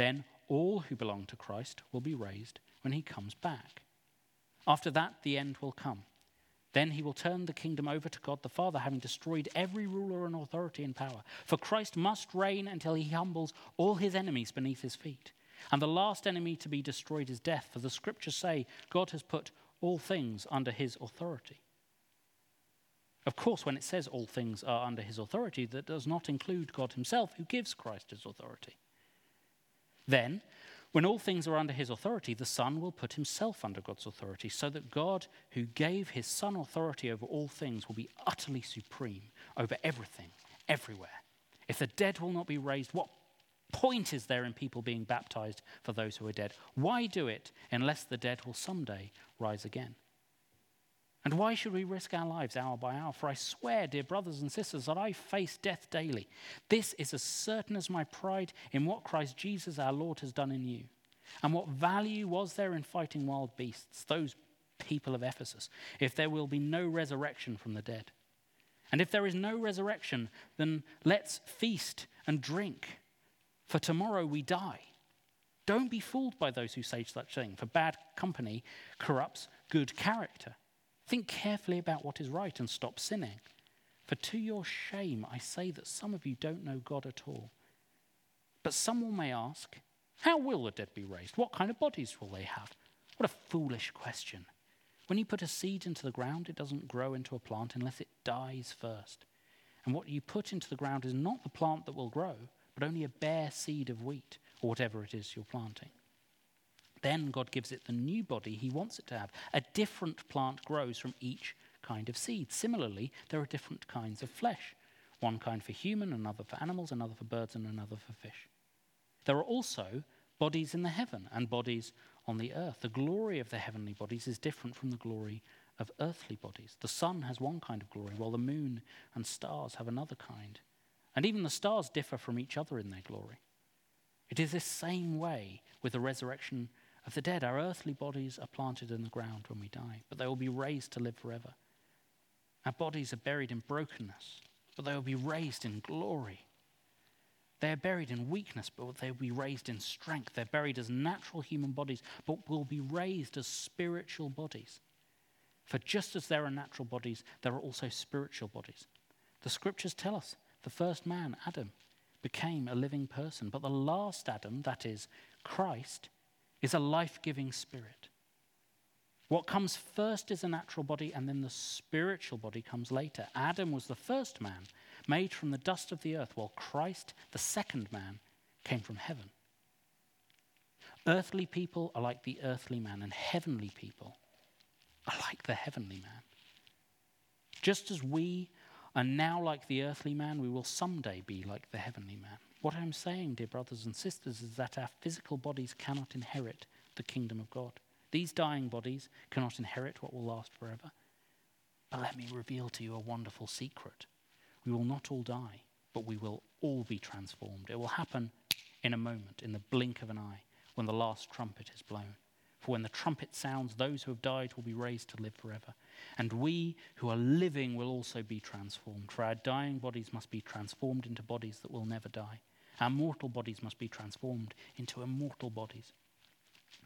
Speaker 1: Then all who belong to Christ will be raised when he comes back. After that, the end will come. Then he will turn the kingdom over to God the Father, having destroyed every ruler and authority and power. For Christ must reign until he humbles all his enemies beneath his feet. And the last enemy to be destroyed is death, for the scriptures say God has put all things under his authority. Of course, when it says all things are under his authority, that does not include God himself, who gives Christ his authority. Then, when all things are under his authority, the Son will put himself under God's authority, so that God, who gave his Son authority over all things, will be utterly supreme over everything, everywhere. If the dead will not be raised, what point is there in people being baptized for those who are dead? Why do it unless the dead will someday rise again? And why should we risk our lives hour by hour? For I swear, dear brothers and sisters, that I face death daily. This is as certain as my pride in what Christ Jesus our Lord has done in you. And what value was there in fighting wild beasts, those people of Ephesus, if there will be no resurrection from the dead? And if there is no resurrection, then let's feast and drink for tomorrow we die. Don't be fooled by those who say such things, for bad company corrupts good character. Think carefully about what is right and stop sinning. For to your shame, I say that some of you don't know God at all. But someone may ask, How will the dead be raised? What kind of bodies will they have? What a foolish question. When you put a seed into the ground, it doesn't grow into a plant unless it dies first. And what you put into the ground is not the plant that will grow but only a bare seed of wheat or whatever it is you're planting. Then God gives it the new body he wants it to have. A different plant grows from each kind of seed. Similarly, there are different kinds of flesh one kind for human, another for animals, another for birds, and another for fish. There are also bodies in the heaven and bodies on the earth. The glory of the heavenly bodies is different from the glory of earthly bodies. The sun has one kind of glory, while the moon and stars have another kind. And even the stars differ from each other in their glory. It is this same way with the resurrection of the dead. Our earthly bodies are planted in the ground when we die, but they will be raised to live forever. Our bodies are buried in brokenness, but they will be raised in glory. They are buried in weakness, but they will be raised in strength. They're buried as natural human bodies, but will be raised as spiritual bodies. For just as there are natural bodies, there are also spiritual bodies. The scriptures tell us the first man, Adam, became a living person. But the last Adam, that is, Christ, is a life giving spirit. What comes first is a natural body, and then the spiritual body comes later. Adam was the first man, made from the dust of the earth, while Christ, the second man, came from heaven. Earthly people are like the earthly man, and heavenly people are like the heavenly man. Just as we are now, like the earthly man, we will someday be like the heavenly man. What I'm saying, dear brothers and sisters, is that our physical bodies cannot inherit the kingdom of God. These dying bodies cannot inherit what will last forever. But let me reveal to you a wonderful secret. We will not all die, but we will all be transformed. It will happen in a moment, in the blink of an eye, when the last trumpet is blown. For when the trumpet sounds, those who have died will be raised to live forever. And we who are living will also be transformed. For our dying bodies must be transformed into bodies that will never die. Our mortal bodies must be transformed into immortal bodies.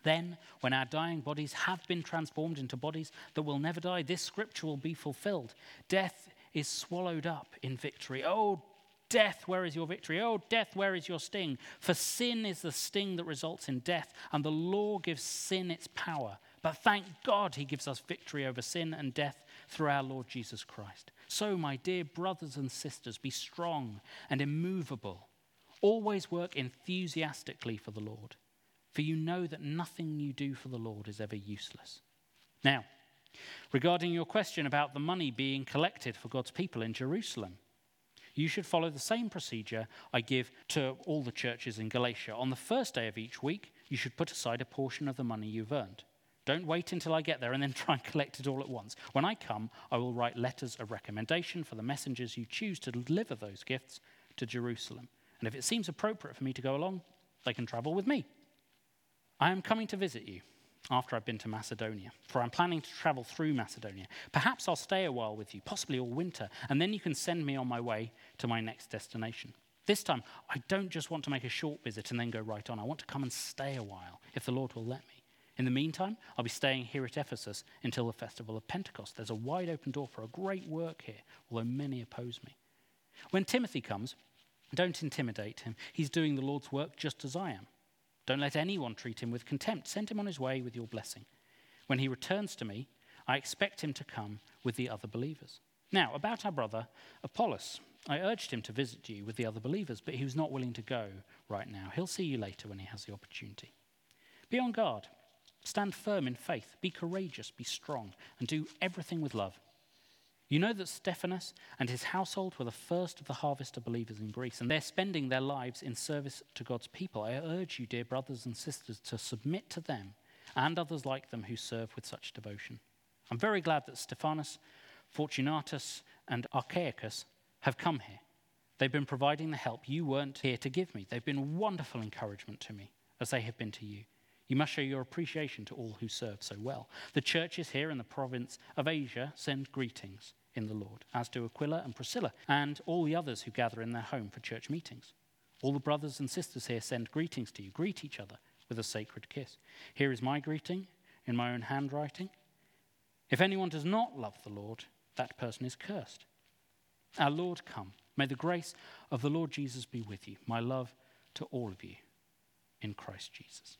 Speaker 1: Then, when our dying bodies have been transformed into bodies that will never die, this scripture will be fulfilled. Death is swallowed up in victory. Oh, Death, where is your victory? Oh, death, where is your sting? For sin is the sting that results in death, and the law gives sin its power. But thank God he gives us victory over sin and death through our Lord Jesus Christ. So, my dear brothers and sisters, be strong and immovable. Always work enthusiastically for the Lord, for you know that nothing you do for the Lord is ever useless. Now, regarding your question about the money being collected for God's people in Jerusalem, you should follow the same procedure I give to all the churches in Galatia. On the first day of each week, you should put aside a portion of the money you've earned. Don't wait until I get there and then try and collect it all at once. When I come, I will write letters of recommendation for the messengers you choose to deliver those gifts to Jerusalem. And if it seems appropriate for me to go along, they can travel with me. I am coming to visit you after I've been to Macedonia, for I'm planning to travel through Macedonia. Perhaps I'll stay a while with you, possibly all winter, and then you can send me on my way to my next destination. This time, I don't just want to make a short visit and then go right on. I want to come and stay a while, if the Lord will let me. In the meantime, I'll be staying here at Ephesus until the festival of Pentecost. There's a wide open door for a great work here, although many oppose me. When Timothy comes, don't intimidate him. He's doing the Lord's work just as I am. Don't let anyone treat him with contempt. Send him on his way with your blessing. When he returns to me, I expect him to come with the other believers. Now, about our brother Apollos, I urged him to visit you with the other believers, but he was not willing to go right now. He'll see you later when he has the opportunity. Be on guard. Stand firm in faith. Be courageous. Be strong. And do everything with love. You know that Stephanas and his household were the first of the harvest of believers in Greece, and they're spending their lives in service to God's people. I urge you, dear brothers and sisters, to submit to them and others like them who serve with such devotion. I'm very glad that Stephanas, Fortunatus, and Achaicus have come here. They've been providing the help you weren't here to give me. They've been wonderful encouragement to me, as they have been to you. You must show your appreciation to all who served so well. The churches here in the province of Asia send greetings in the Lord, as do Aquila and Priscilla, and all the others who gather in their home for church meetings. All the brothers and sisters here send greetings to you. Greet each other with a sacred kiss. Here is my greeting in my own handwriting. If anyone does not love the Lord, that person is cursed. Our Lord, come. May the grace of the Lord Jesus be with you. My love to all of you in Christ Jesus.